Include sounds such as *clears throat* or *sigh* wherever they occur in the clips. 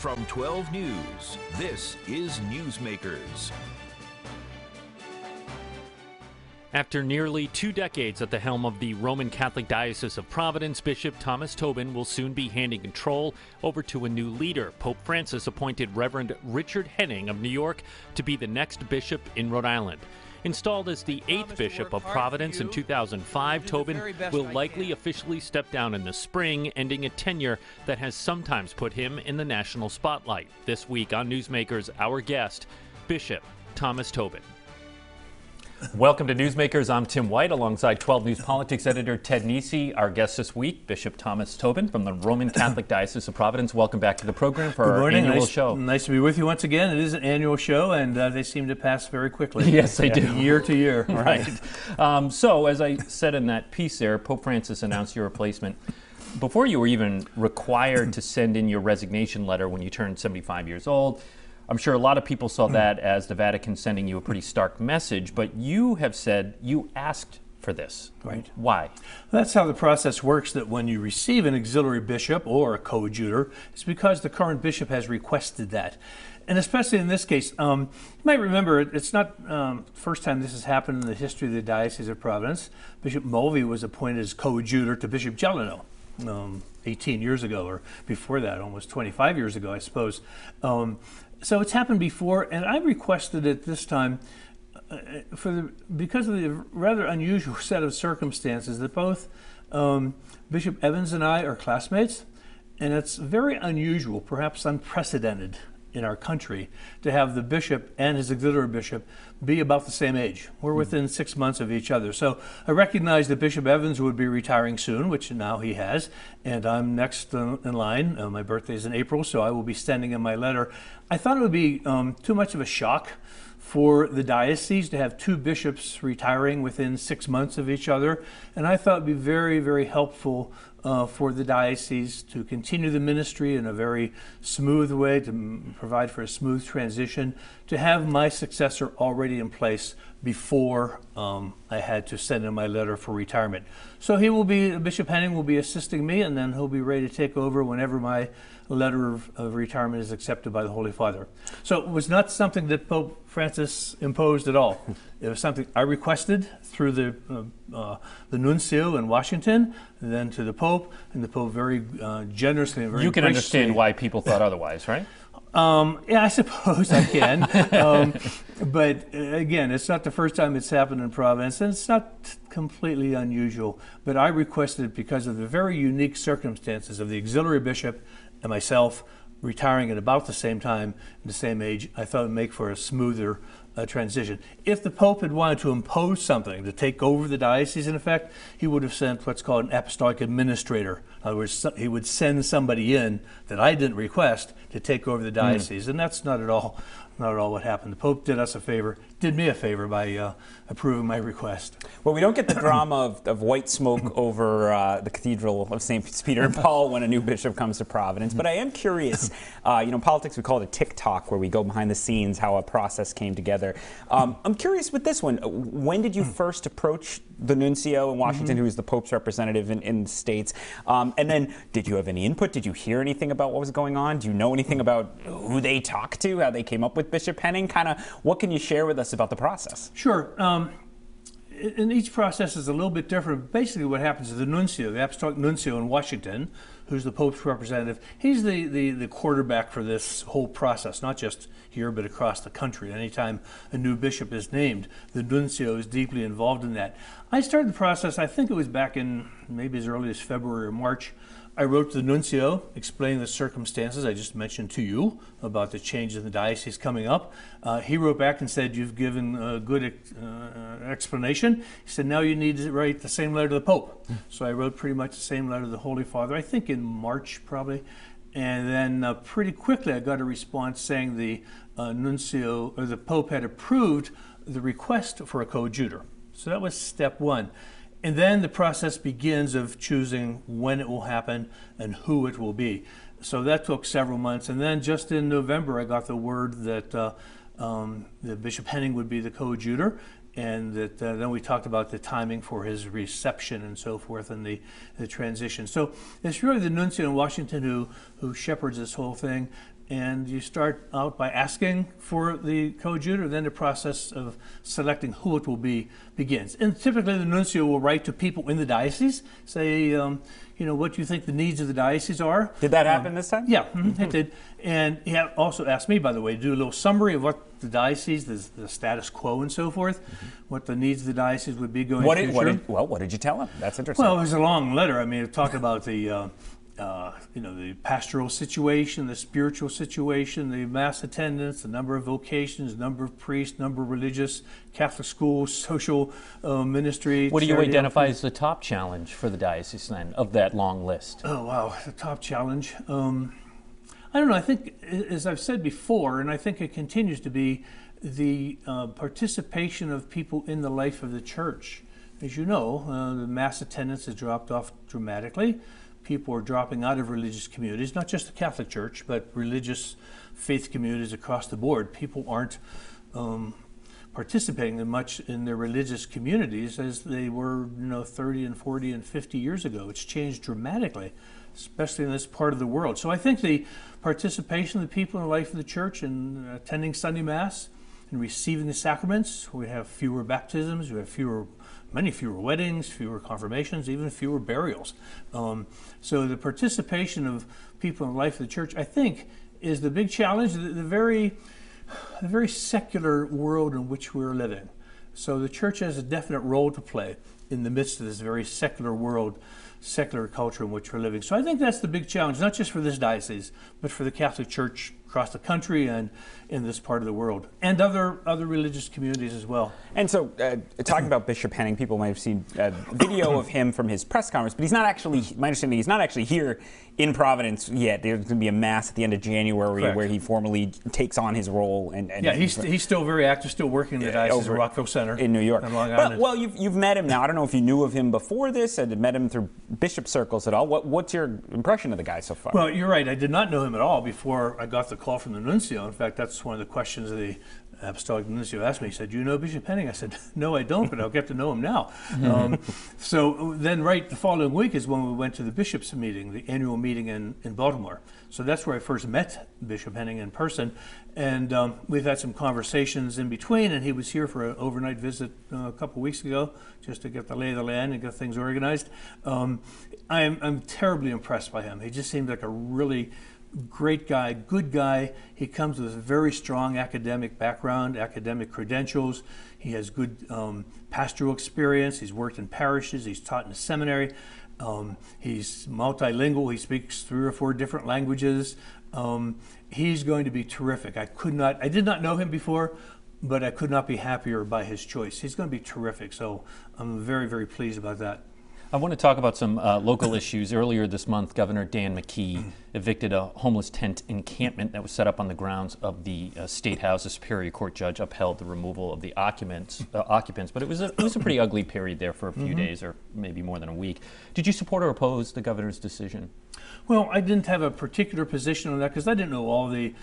From 12 News, this is Newsmakers. After nearly two decades at the helm of the Roman Catholic Diocese of Providence, Bishop Thomas Tobin will soon be handing control over to a new leader. Pope Francis appointed Reverend Richard Henning of New York to be the next bishop in Rhode Island. Installed as the eighth bishop of Providence in 2005, Tobin will likely officially step down in the spring, ending a tenure that has sometimes put him in the national spotlight. This week on Newsmakers, our guest, Bishop Thomas Tobin. Welcome to Newsmakers. I'm Tim White alongside 12 News Politics editor Ted Nesi. Our guest this week, Bishop Thomas Tobin from the Roman *coughs* Catholic Diocese of Providence. Welcome back to the program for Good our morning. annual nice, show. Nice to be with you once again. It is an annual show, and uh, they seem to pass very quickly. *laughs* Yes, they do. Year to year. *laughs* right. Um, so, as I said in that piece there, Pope Francis announced your replacement before you were even required to send in your resignation letter when you turned 75 years old. I'm sure a lot of people saw that as the Vatican sending you a pretty stark message, but you have said you asked for this. Right. Why? That's how the process works. That when you receive an auxiliary bishop or a coadjutor, it's because the current bishop has requested that. And especially in this case, um, you might remember it's not um, the first time this has happened in the history of the Diocese of Providence. Bishop Mulvee was appointed as coadjutor to Bishop Gelineau. Um, 18 years ago, or before that, almost 25 years ago, I suppose. Um, so it's happened before, and I requested it this time uh, for the, because of the rather unusual *laughs* set of circumstances that both um, Bishop Evans and I are classmates, and it's very unusual, perhaps unprecedented in our country, to have the bishop and his auxiliary bishop be about the same age. We're within six months of each other. So I recognize that Bishop Evans would be retiring soon, which now he has, and I'm next in line. Uh, my birthday is in April, so I will be sending in my letter. I thought it would be um, too much of a shock for the diocese to have two bishops retiring within six months of each other. And I thought it would be very, very helpful uh, for the diocese to continue the ministry in a very smooth way, to m- provide for a smooth transition, to have my successor already in place before um, I had to send in my letter for retirement. So he will be, Bishop Henning will be assisting me, and then he'll be ready to take over whenever my letter of, of retirement is accepted by the Holy Father. So it was not something that Pope Francis imposed at all. *laughs* It was something I requested through the uh, uh, the nuncio in Washington, then to the Pope, and the Pope very uh, generously and very You can understand why people thought otherwise, right? um, yeah, I suppose I can. *laughs* um, but uh, again, it's not the first time it's happened in Providence, and it's not completely unusual. But I requested it because of the very unique circumstances of the auxiliary bishop and myself retiring at about the same time, the same age. I thought it would make for a smoother uh, transition. If the Pope had wanted to impose something to take over the diocese, in effect, he would have sent what's called an apostolic administrator. In other words, he would send somebody in that I didn't request to take over the diocese, and that's not at all, not at all what happened. The Pope did us a favor, did me a favor by uh, approving my request. Well, we don't get the drama of, of white smoke *laughs* over uh, the Cathedral of St. Peter and Paul when a new bishop comes to Providence. But I am curious, uh, you know, politics, we call it a tick tock, where we go behind the scenes, how a process came together. Um, I'm curious with this one, when did you first approach the nuncio in Washington, who is the Pope's representative in, in the States? Um, and then did you have any input? Did you hear anything about what was going on? Do you know anything about who they talked to, how they came up with Bishop Henning? Kind of what can you share with us about the process? Sure. Um, and each process is a little bit different. Basically, what happens is the nuncio, the apostolic nuncio in Washington, who's the Pope's representative, he's the, the, the quarterback for this whole process, not just here, but across the country. Anytime a new bishop is named, the nuncio is deeply involved in that. I started the process, I think it was back in maybe as early as February or March. I wrote to the nuncio explaining the circumstances I just mentioned to you about the change in the diocese coming up. Uh, he wrote back and said, You've given a good uh, explanation. He said, Now you need to write the same letter to the Pope. So I wrote pretty much the same letter to the Holy Father, I think in March probably. And then uh, pretty quickly I got a response saying the uh, nuncio, or the Pope had approved the request for a coadjutor. So that was step one. And then the process begins of choosing when it will happen and who it will be. So that took several months. And then just in November, I got the word that, uh, um, that Bishop Henning would be the coadjutor. And that uh, then we talked about the timing for his reception and so forth and the, the transition. So it's really the nuncio in Washington who, who shepherds this whole thing. And you start out by asking for the coadjutor, then the process of selecting who it will be begins. And typically, the nuncio will write to people in the diocese, say, um, you know, what do you think the needs of the diocese are? Did that happen um, this time? Yeah, mm-hmm, it did. And he also asked me, by the way, to do a little summary of what the diocese, the, the status quo, and so forth, mm-hmm. what the needs of the diocese would be going what did, what did, well, what did you tell him? That's interesting. Well, it was a long letter. I mean, it talked about the. Uh, uh, you know, the pastoral situation, the spiritual situation, the mass attendance, the number of vocations, number of priests, number of religious, Catholic schools, *laughs* social uh, ministry. What do you identify as the top challenge for the diocese then of that long list? Oh, wow, the top challenge. Um, I don't know. I think, as I've said before, and I think it continues to be, the uh, participation of people in the life of the church. As you know, uh, the mass attendance has dropped off dramatically people are dropping out of religious communities, not just the Catholic Church, but religious faith communities across the board. People aren't um, participating as much in their religious communities as they were, you know, 30 and 40 and 50 years ago. It's changed dramatically, especially in this part of the world. So I think the participation of the people in the life of the church and attending Sunday Mass and receiving the sacraments, we have fewer baptisms, we have fewer many fewer weddings, fewer confirmations, even fewer burials. Um, so the participation of people in the life of the church, I think, is the big challenge. The, the very, the very secular world in which we're living. So the church has a definite role to play in the midst of this very secular world, secular culture in which we're living. So I think that's the big challenge, not just for this diocese, but for the Catholic Church across the country and in this part of the world, and other other religious communities as well. And so, uh, talking about Bishop Henning, people might have seen a video of him from his press conference, but he's not actually. My understanding, he's not actually here in Providence yet. There's going to be a mass at the end of January Correct. where he formally takes on his role. And, and yeah, he's, he's still very active, still working in the Diocese of Rockville Centre in New York. But, well, you've, you've met him now. I don't know if you knew of him before this, and met him through bishop circles at all. What, what's your impression of the guy so far? Well, you're right. I did not know him at all before I got the call from the nuncio. In fact, that's one of the questions the apostolic nuncio asked me, he said, "Do you know Bishop Henning?" I said, *laughs* "No, I don't, but I'll get to know him now." Um, so then, right the following week is when we went to the bishops' meeting, the annual meeting in, in Baltimore. So that's where I first met Bishop Henning in person, and um, we've had some conversations in between. And he was here for an overnight visit uh, a couple weeks ago, just to get the lay of the land and get things organized. Um, I'm, I'm terribly impressed by him. He just seemed like a really great guy, good guy. He comes with a very strong academic background, academic credentials. He has good um, pastoral experience. He's worked in parishes. He's taught in a seminary. Um, he's multilingual. He speaks three or four different languages. Um, he's going to be terrific. I could not, I did not know him before, but I could not be happier by his choice. He's going to be terrific. So I'm very, very pleased about that. I want to talk about some uh, local issues. Earlier this month, Governor Dan McKee *clears throat* evicted a homeless tent encampment that was set up on the grounds of the uh, State House. A Superior Court judge upheld the removal of the occupants, uh, occupants but it was, a, it was a pretty *clears throat* ugly period there for a few mm-hmm. days or maybe more than a week. Did you support or oppose the governor's decision? Well, I didn't have a particular position on that because I didn't know all the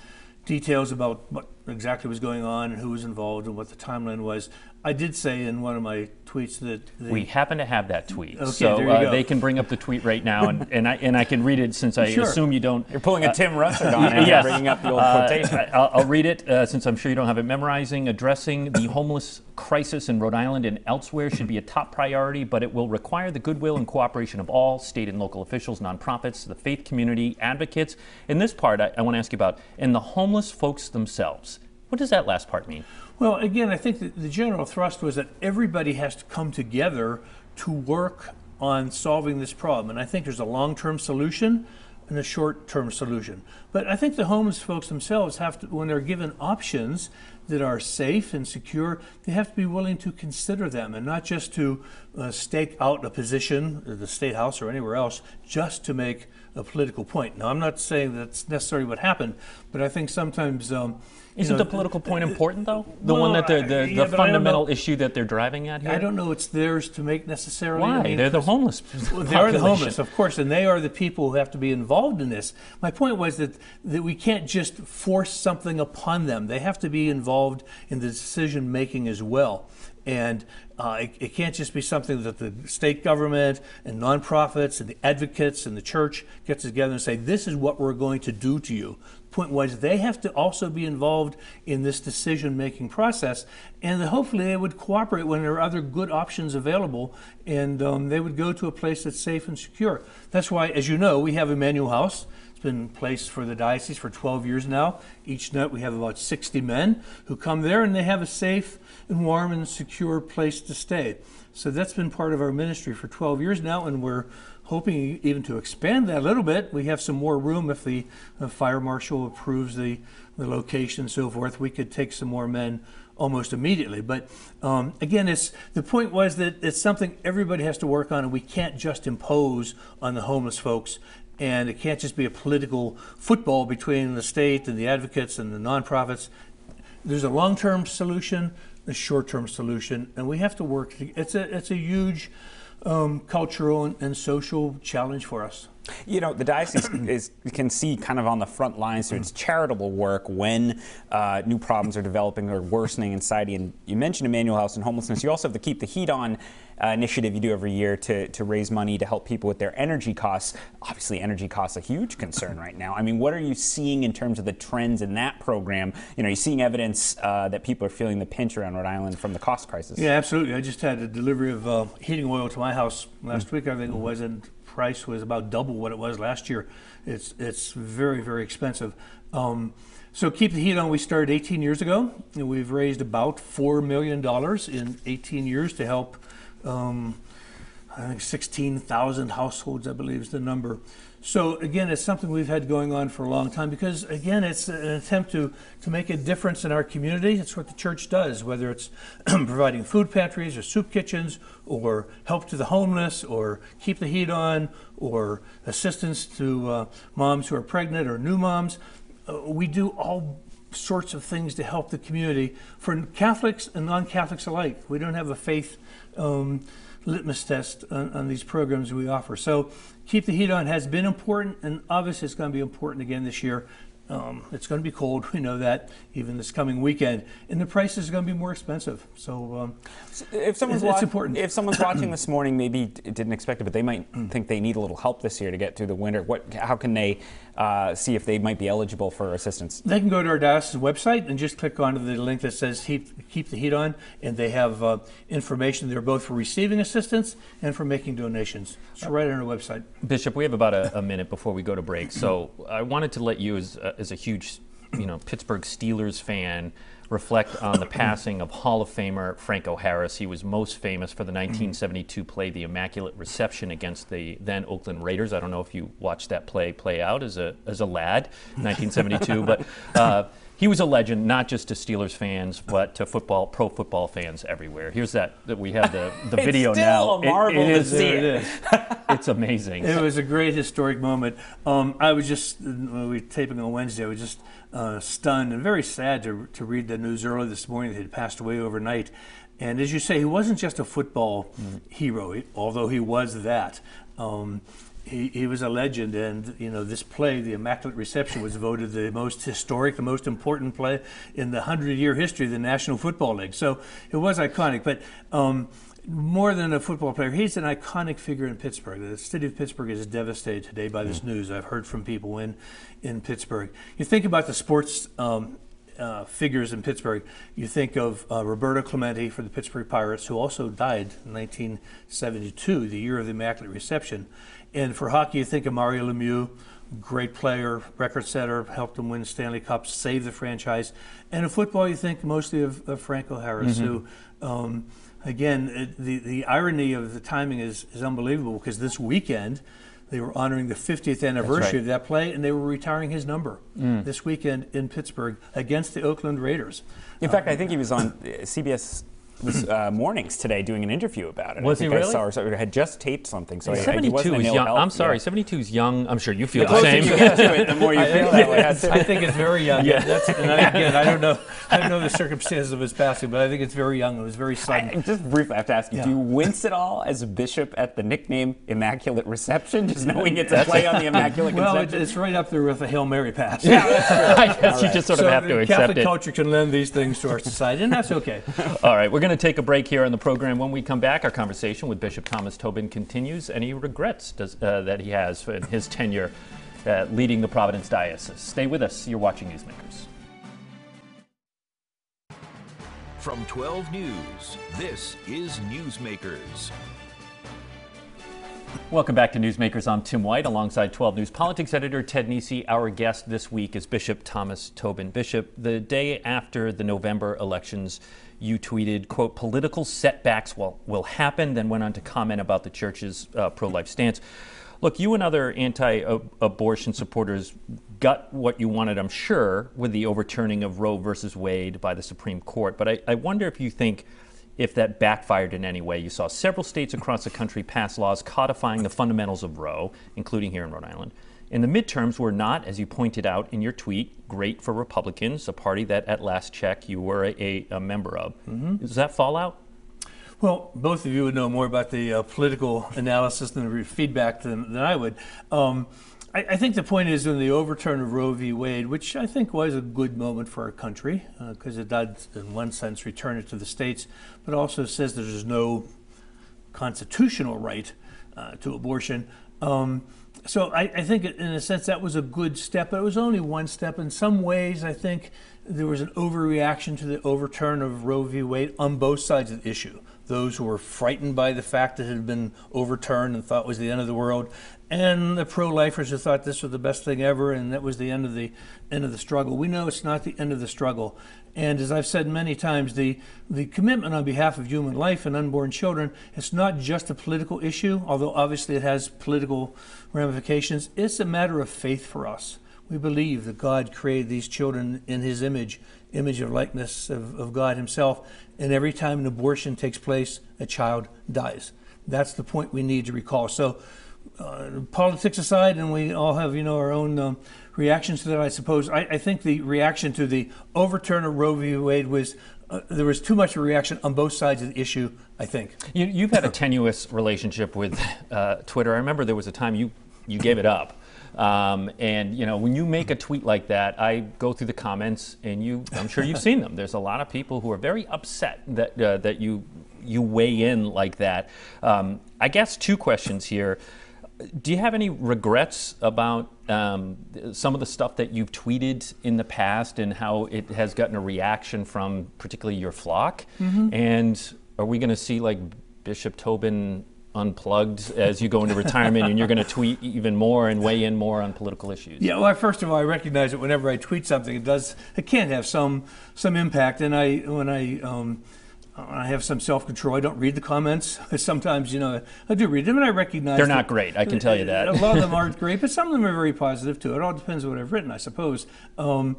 details about what exactly what was going on and who was involved and what the timeline was. I did say in one of my tweets that we happen to have that tweet, okay, so uh, they can bring up the tweet right now, and, and I and I can read it since I sure. assume you don't. You're pulling a uh, Tim Russert on it, *laughs* yes. bringing up the old uh, quotation. I'll, I'll, read it uh, since I'm sure you don't have it memorizing. Addressing the homeless crisis in Rhode Island and elsewhere should be a top priority, but it will require the goodwill and cooperation of all state and local officials, nonprofits, the faith community, advocates. In this part, I, I want to ask you about and the homeless folks themselves. What does that last part mean? Well, again, I think the general thrust was that everybody has to come together to work on solving this problem. And I think there's a long term solution and a short term solution. But I think the homeless folks themselves have to, when they're given options that are safe and secure, they have to be willing to consider them and not just to uh, stake out a position, at the State House or anywhere else, just to make a political point. Now, I'm not saying that's necessarily what happened, but I think sometimes. Um, isn't know, the political point important, though? The well, one that they're, the, yeah, the fundamental issue that they're driving at here? I don't know it's theirs to make necessarily. Why? I mean, they're the homeless. *laughs* Well, they are the homeless, of course, and they are the people who have to be involved in this. My point was that, that we can't just force something upon them, they have to be involved in the decision making as well. And uh, it, it, can't just be something that the state government and nonprofits and the advocates and the church gets together and say, this is what we're going to do to you. Point was, they have to also be involved in this decision making process, and hopefully they would cooperate when there are other good options available, and um, they would go to a place that's safe and secure. That's why, as you know, we have Emmanuel House. It's been in place for the diocese for 12 years now. Each night we have about 60 men who come there, and they have a safe and warm and secure place to stay. So that's been part of our ministry for 12 years now, and we're hoping even to expand that a little bit. We have some more room if the, the fire marshal approves the, the location and so forth. We could take some more men almost immediately. But um, again, it's the point was that it's something everybody has to work on, and we can't just impose on the homeless folks. And it can't just be a political football between the state and the advocates and the nonprofits. There's a long-term solution, a short-term solution, and we have to work. It's a it's a huge um, cultural and, and social challenge for us. You know, the diocese *clears throat* is can see kind of on the front lines through its charitable work when uh, new problems are developing or worsening in society. And you mentioned Emmanuel House and homelessness. You also have to Keep the Heat On uh, initiative you do every year to, to raise money to help people with their energy costs. Obviously, energy costs a huge concern right now. I mean, what are you seeing in terms of the trends in that program? You know, are you seeing evidence uh, that people are feeling the pinch around Rhode Island from the cost crisis? Yeah, absolutely. I just had a delivery of uh, heating oil to my house last mm-hmm. week. I think it was, and price was about double what it was last year. It's it's very very expensive. Um, so keep the heat on. We started 18 years ago, and we've raised about four million dollars in 18 years to help. Um, I think 16,000 households, I believe, is the number. So again, it's something we've had going on for a long time because again, it's an attempt to to make a difference in our community. It's what the church does, whether it's *clears throat* providing food pantries or soup kitchens or help to the homeless or keep the heat on or assistance to uh, moms who are pregnant or new moms. Uh, we do all sorts of things to help the community for Catholics and non-Catholics alike. We don't have a faith. Um, litmus test on, on, these programs we offer. So keep the heat on has been important, and obviously it's going to be important again this year. Um, it's going to be cold. We know that even this coming weekend, and the prices are going to be more expensive. So, um, if someone's it's, it's important. If someone's watching *clears throat* this morning, maybe didn't expect it, but they might mm. think they need a little help this year to get through the winter. What? How can they uh, see if they might be eligible for assistance? They can go to our diocese website and just click onto the link that says "Keep, keep the Heat On," and they have uh, information there both for receiving assistance and for making donations. It's right on our website. Bishop, we have about a, a minute before we go to break, so I wanted to let you, as, uh, as a huge, you know, Pittsburgh Steelers fan reflect on the passing of Hall of Famer Franco Harris. He was most famous for the 1972 play, The Immaculate Reception, against the then Oakland Raiders. I don't know if you watched that play play out as a as a lad, *laughs* 1972, but. *laughs* Uh, he was a legend, not just to Steelers fans, but to football, pro football fans everywhere. Here's that, that we have the, the *laughs* video still now. A marvel it, it is, to see it is. it's amazing. It was a great historic moment. Um, I was just, when we were taping on Wednesday, I was just uh, stunned and very sad to, to read the news early this morning that he had passed away overnight. And as you say, he wasn't just a football mm-hmm. hero, although he was that. Um, he, he was a legend, and you know this play, the Immaculate Reception, was voted the most historic, the most important play in the hundred-year history of the National Football League. So it was iconic. But um, more than a football player, he's an iconic figure in Pittsburgh. The city of Pittsburgh is devastated today by this mm. news. I've heard from people in, in Pittsburgh. You think about the sports um, uh, figures in Pittsburgh. You think of uh, Roberto Clemente for the Pittsburgh Pirates, who also died in 1972, the year of the Immaculate Reception. And for hockey, you think of Mario Lemieux, great player, record setter, helped them win Stanley Cups, saved the franchise. And in football, you think mostly of, of Franco Harris, mm-hmm. who um, again, it, the, the irony of the timing is, is unbelievable because this weekend they were honoring the 50th anniversary right. of that play and they were retiring his number mm. this weekend in Pittsburgh against the Oakland Raiders. In fact, I think he was on *laughs* CBS was uh, mornings today doing an interview about it. Was he really? I saw, or had just taped something. So 72 is young. Health. I'm sorry, yeah. 72 is young. I'm sure you feel the, the same. You get to it, the more you *laughs* feel that way. I think it's very young. Yeah. That's, and I, again, I don't know. I don't know the circumstances of his passing, but I think it's very young. It was very sudden. I, just briefly, I have to ask you: yeah. Do you wince at all as a bishop at the nickname Immaculate Reception, just knowing it's a play on the *laughs* Immaculate Conception? Well, it's right up there with a Hail Mary pass. Yeah, *laughs* I guess right. you just sort of so have to accept Catholic it. culture can lend these things to our society, and that's okay. All right, we're going to take a break here on the program. When we come back, our conversation with Bishop Thomas Tobin continues. Any regrets does, uh, that he has in his *laughs* tenure uh, leading the Providence Diocese? Stay with us. You're watching Newsmakers. From 12 News, this is Newsmakers. Welcome back to Newsmakers. I'm Tim White alongside 12 News Politics editor Ted Nesi. Our guest this week is Bishop Thomas Tobin. Bishop, the day after the November elections, you tweeted, quote, political setbacks will, will happen, then went on to comment about the church's uh, pro life stance. Look, you and other anti abortion supporters got what you wanted, I'm sure, with the overturning of Roe versus Wade by the Supreme Court. But I, I wonder if you think if that backfired in any way. You saw several states across the country pass laws codifying the fundamentals of Roe, including here in Rhode Island. And the midterms were not, as you pointed out in your tweet, great for Republicans, a party that at last check you were a, a member of. Mm-hmm. Does that fallout? Well, both of you would know more about the uh, political analysis and the feedback than, than I would. Um, I, I, think the point is in the overturn of Roe v. Wade, which I think was a good moment for our country, because uh, it does, in one sense, return it to the states, but also says that there's no constitutional right uh, to abortion. Um, so I, I, think, in a sense, that was a good step, but it was only one step. In some ways, I think there was an overreaction to the overturn of Roe v. Wade on both sides of the issue. Those who were frightened by the fact that it had been overturned and thought was the end of the world, and the pro-lifers who thought this was the best thing ever and that was the end of the end of the struggle. We know it's not the end of the struggle. And as I've said many times, the, the commitment on behalf of human life and unborn children, it's not just a political issue, although obviously it has political ramifications. It's a matter of faith for us. We believe that God created these children in his image, image of likeness of, of God himself. And every time an abortion takes place, a child dies. That's the point we need to recall. So uh, politics aside, and we all have, you know, our own um, reactions to that, I suppose. I, I, think the reaction to the overturn of Roe v. Wade was uh, there was too much of a reaction on both sides of the issue. I think you, have had a tenuous relationship with uh, Twitter. I remember there was a time you you gave it up. Um, and you know, when you make a tweet like that, I go through the comments, and you, I'm sure you've seen them. There's a lot of people who are very upset that uh, that you you weigh in like that. Um, I guess two questions here do you have any regrets about um, some of the stuff that you've tweeted in the past and how it has gotten a reaction from particularly your flock? Mm-hmm. And are we going to see like Bishop Tobin unplugged as you go into retirement and you're going *laughs* to tweet even more and weigh in more on political issues? Yeah, well, first of all, I recognize that whenever I tweet something, it does it can have some some impact. And I when I um, I have some self control. I don't read the comments. *laughs* Sometimes, you know, I do read them and I recognize they're not great. I can tell you that. a lot of them *laughs* aren't great, but some of them are very positive too. It all depends on what I've written, I suppose. Um,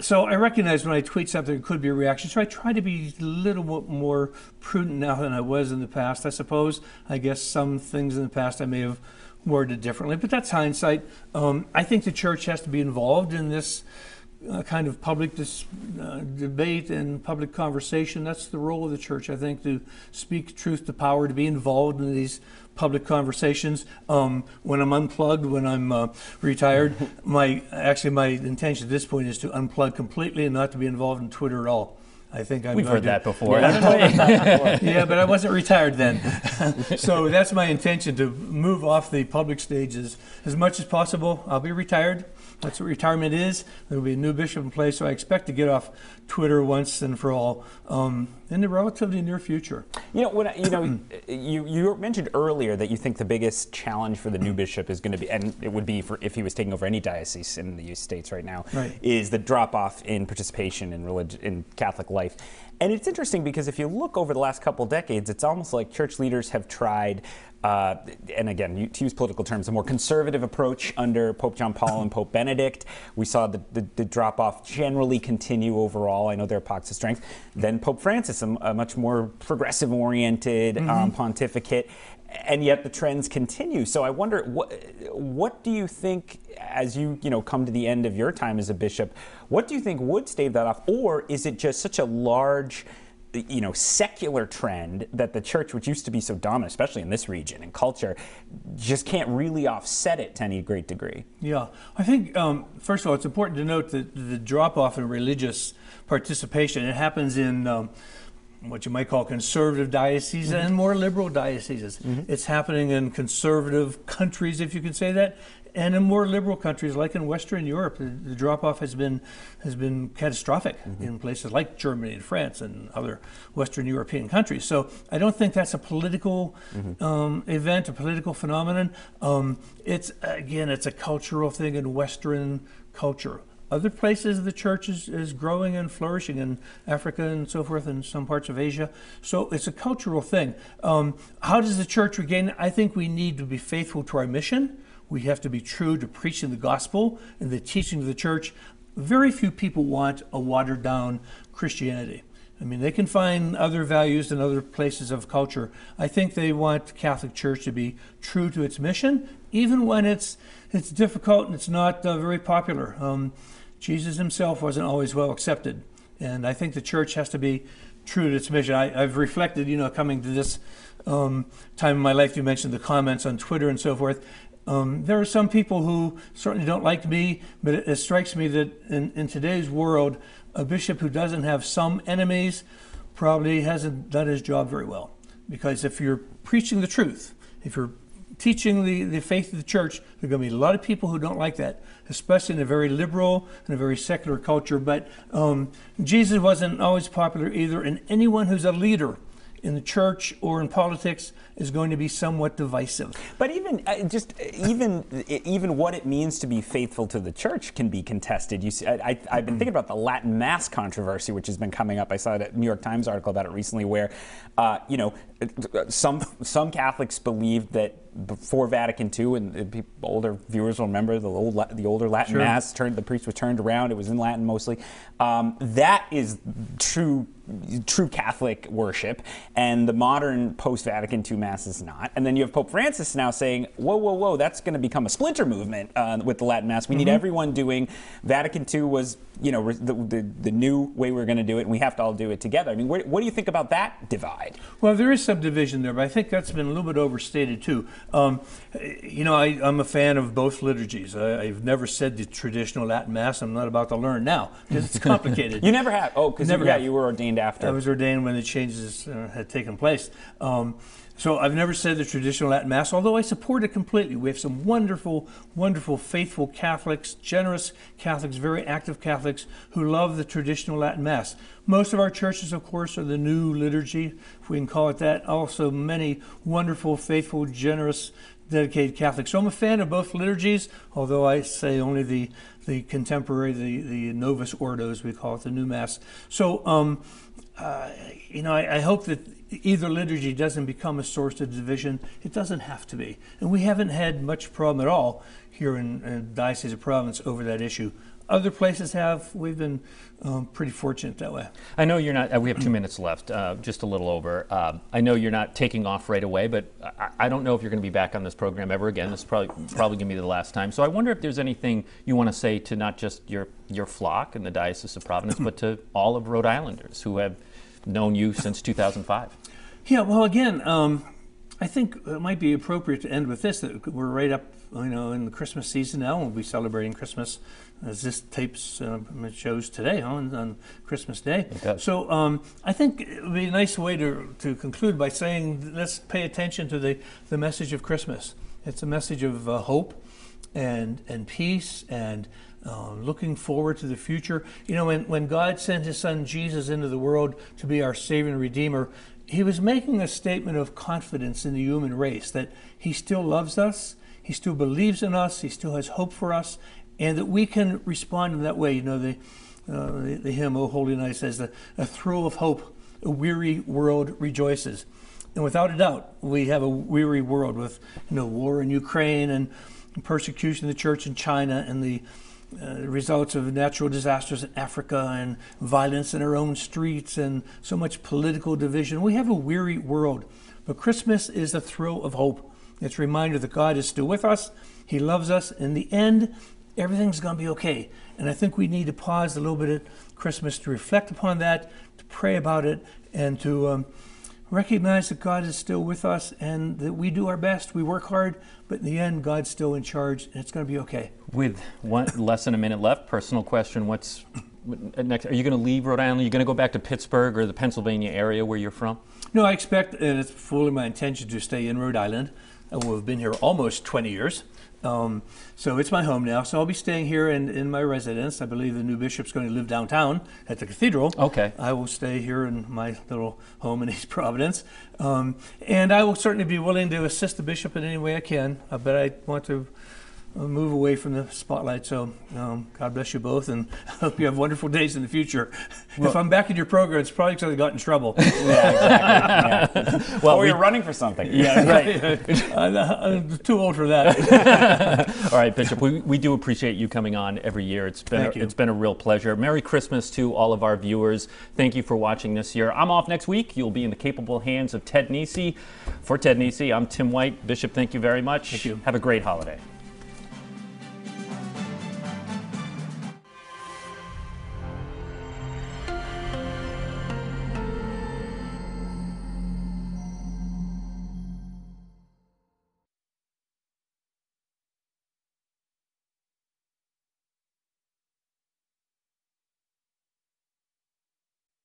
so I recognize when I tweet something, it could be a reaction. So I try to be a little bit more prudent now than I was in the past. I suppose. I guess some things in the past I may have worded differently, but that's hindsight. Um, I think the church has to be involved in this uh, kind of public dis- uh, debate and public conversation. That's the role of the church, I think, to speak truth to power, to be involved in these public conversations. Um, when I'm unplugged, when I'm uh, retired, *laughs* my actually my intention at this point is to unplug completely and not to be involved in Twitter at all. I think I'm We've heard to, that before. Yeah. *laughs* *laughs* yeah, but I wasn't retired then. *laughs* so that's my intention to move off the public stages as much as possible. I'll be retired. That's what retirement is. There will be a new bishop in place, so I expect to get off Twitter once and for all um, in the relatively near future. You know, when you know, *clears throat* you you mentioned earlier that you think the biggest challenge for the new bishop is going to be, and it would be for if he was taking over any diocese in the states right now, right. is the drop off in participation in religion in Catholic life. And it's interesting because if you look over the last couple decades, it's almost like church leaders have tried uh, and again, to use political terms, a more conservative approach under Pope John Paul and Pope Benedict. We saw the, the, the drop off generally continue overall. I know there are pockets of strength. Then Pope Francis, a, a much more progressive oriented mm-hmm. um, pontificate. And yet the trends continue. So I wonder, what, what do you think, as you you know come to the end of your time as a bishop, what do you think would stave that off, or is it just such a large you know secular trend that the church which used to be so dominant especially in this region and culture just can't really offset it to any great degree. Yeah. I think um, first of all it's important to note that the drop off in religious participation it happens in um, what you might call conservative dioceses and more liberal dioceses. It's happening in conservative countries, if you can say that, and in more liberal countries like in Western Europe. The, the drop off has been has been catastrophic in places like Germany and France and other Western European countries. So I don't think that's a political um, event, a political phenomenon. Um, it's again, it's a cultural thing in Western culture. Other places the church is, is growing and flourishing in Africa and so forth, and some parts of Asia. So it's a cultural thing. Um, how does the church regain? I think we need to be faithful to our mission. We have to be true to preaching the gospel and the teaching of the church. Very few people want a watered down Christianity. I mean, they can find other values in other places of culture. I think they want the Catholic Church to be true to its mission, even when it's it's difficult and it's not uh, very popular. Um, Jesus himself wasn't always well accepted, and I think the church has to be true to its mission. I, have reflected, you know, coming to this um, time in my life. You mentioned the comments on Twitter and so forth. Um, there are some people who certainly don't like me, but it, it strikes me that in, in today's world, a bishop who doesn't have some enemies probably hasn't done his job very well. Because if you're preaching the truth, if you're teaching the, the faith of the church, there are going to be a lot of people who don't like that, especially in a very liberal and a very secular culture. But um, Jesus wasn't always popular either, and anyone who's a leader in the church or in politics is going to be somewhat divisive. But even uh, just even even what it means to be faithful to the church can be contested. You see, I, have been thinking about the Latin Mass controversy, which has been coming up. I saw a New York Times article about it recently, where uh, you know some some Catholics believed that before Vatican II, and people, older viewers will remember the old the older Latin sure. Mass turned the priest was turned around. It was in Latin mostly. Um, that is true true Catholic worship, and the modern post Vatican II Mass is not. And then you have Pope Francis now saying, "Whoa, whoa, whoa! That's going to become a splinter movement uh, with the Latin Mass. We mm-hmm. need everyone doing Vatican II was you know the, the, the new way we're going to do it, and we have to all do it together. I mean, what, what do you think about that divide? Well, there is some division there, but I think that's been a little bit overstated too. Um, you know, I, am a fan of both liturgies. I, have never said the traditional Latin Mass. I'm not about to learn now because it's complicated. *laughs* you never have? Oh, because never yeah, have. you were ordained after. I was ordained when the changes uh, had taken place. Um, so I've never said the traditional Latin Mass, although I support it completely. We have some wonderful, wonderful, faithful Catholics, generous Catholics, very active Catholics who love the traditional Latin Mass. Most of our churches, of course, are the new liturgy, if we can call it that. Also, many wonderful, faithful, generous, dedicated Catholics. So I'm a fan of both liturgies, although I say only the the contemporary, the, the Novus Ordo, as we call it, the new Mass. So, um, uh, you know, I, I, hope that either liturgy doesn't become a source of division. It doesn't have to be. And we haven't had much problem at all here in, in Diocese of Providence over that issue. Other places have. We've been um, pretty fortunate that way. I know you're not, uh, we have two minutes left, uh, just a little over. Uh, I know you're not taking off right away, but I, I don't know if you're going to be back on this program ever again. This is probably, probably going to be the last time. So I wonder if there's anything you want to say to not just your, your flock in the Diocese of Providence, but to all of Rhode Islanders who have known you since 2005. Yeah, well, again, um, I think it might be appropriate to end with this. That we're right up, you know, in the Christmas season now. We'll be celebrating Christmas, as this tapes uh, shows today on, on Christmas Day. So um, I think it would be a nice way to, to conclude by saying let's pay attention to the, the message of Christmas. It's a message of uh, hope and and peace and uh, looking forward to the future. You know, when, when God sent his son Jesus into the world to be our Savior and Redeemer, he was making a statement of confidence in the human race that he still loves us, he still believes in us, he still has hope for us, and that we can respond in that way. You know, the, uh, the, the, hymn, O Holy Night, says that a thrill of hope, a weary world rejoices. And without a doubt, we have a weary world with you know war in Ukraine and persecution of the church in China and the uh, results of natural disasters in Africa and violence in our own streets and so much political division. We have a weary world. But Christmas is a thrill of hope. It's a reminder that God is still with us. He loves us. In the end, everything's going to be okay. And I think we need to pause a little bit at Christmas to reflect upon that, to pray about it, and to um, recognize that God is still with us and that we do our best, we work hard, but in the end, God's still in charge and it's going to be okay. With one *laughs* less than a minute left, personal question: What's next? Are you going to leave Rhode Island? Are you going to go back to Pittsburgh or the Pennsylvania area where you're from? No, I expect, and it's fully my intention to stay in Rhode Island. Uh, I will have been here almost 20 years. Um, so it's my home now. So I'll be staying here in, in my residence. I believe the new bishop's going to live downtown at the cathedral. Okay. I will stay here in my little home in *laughs* East Providence. Um, and I will certainly be willing to assist the bishop in any way I can. Uh, but I want to move away from the spotlight. So um, God bless you both, and I *laughs* hope you have wonderful days in the future. *laughs* if I'm back in your program, it's probably because I got in trouble. *laughs* Well, oh, we- you're running for something. Yeah, right. I'm, I'm too old for that. All right, Bishop. We, we do appreciate you coming on every year. It's been Thank a, you. it's been a real pleasure. Merry Christmas to all of our viewers. Thank you for watching this year. I'm off next week. You'll be in the capable hands of Ted Nesi. For Ted Nesi, I'm Tim White. Bishop, thank you very much. Thank you. Have a great holiday.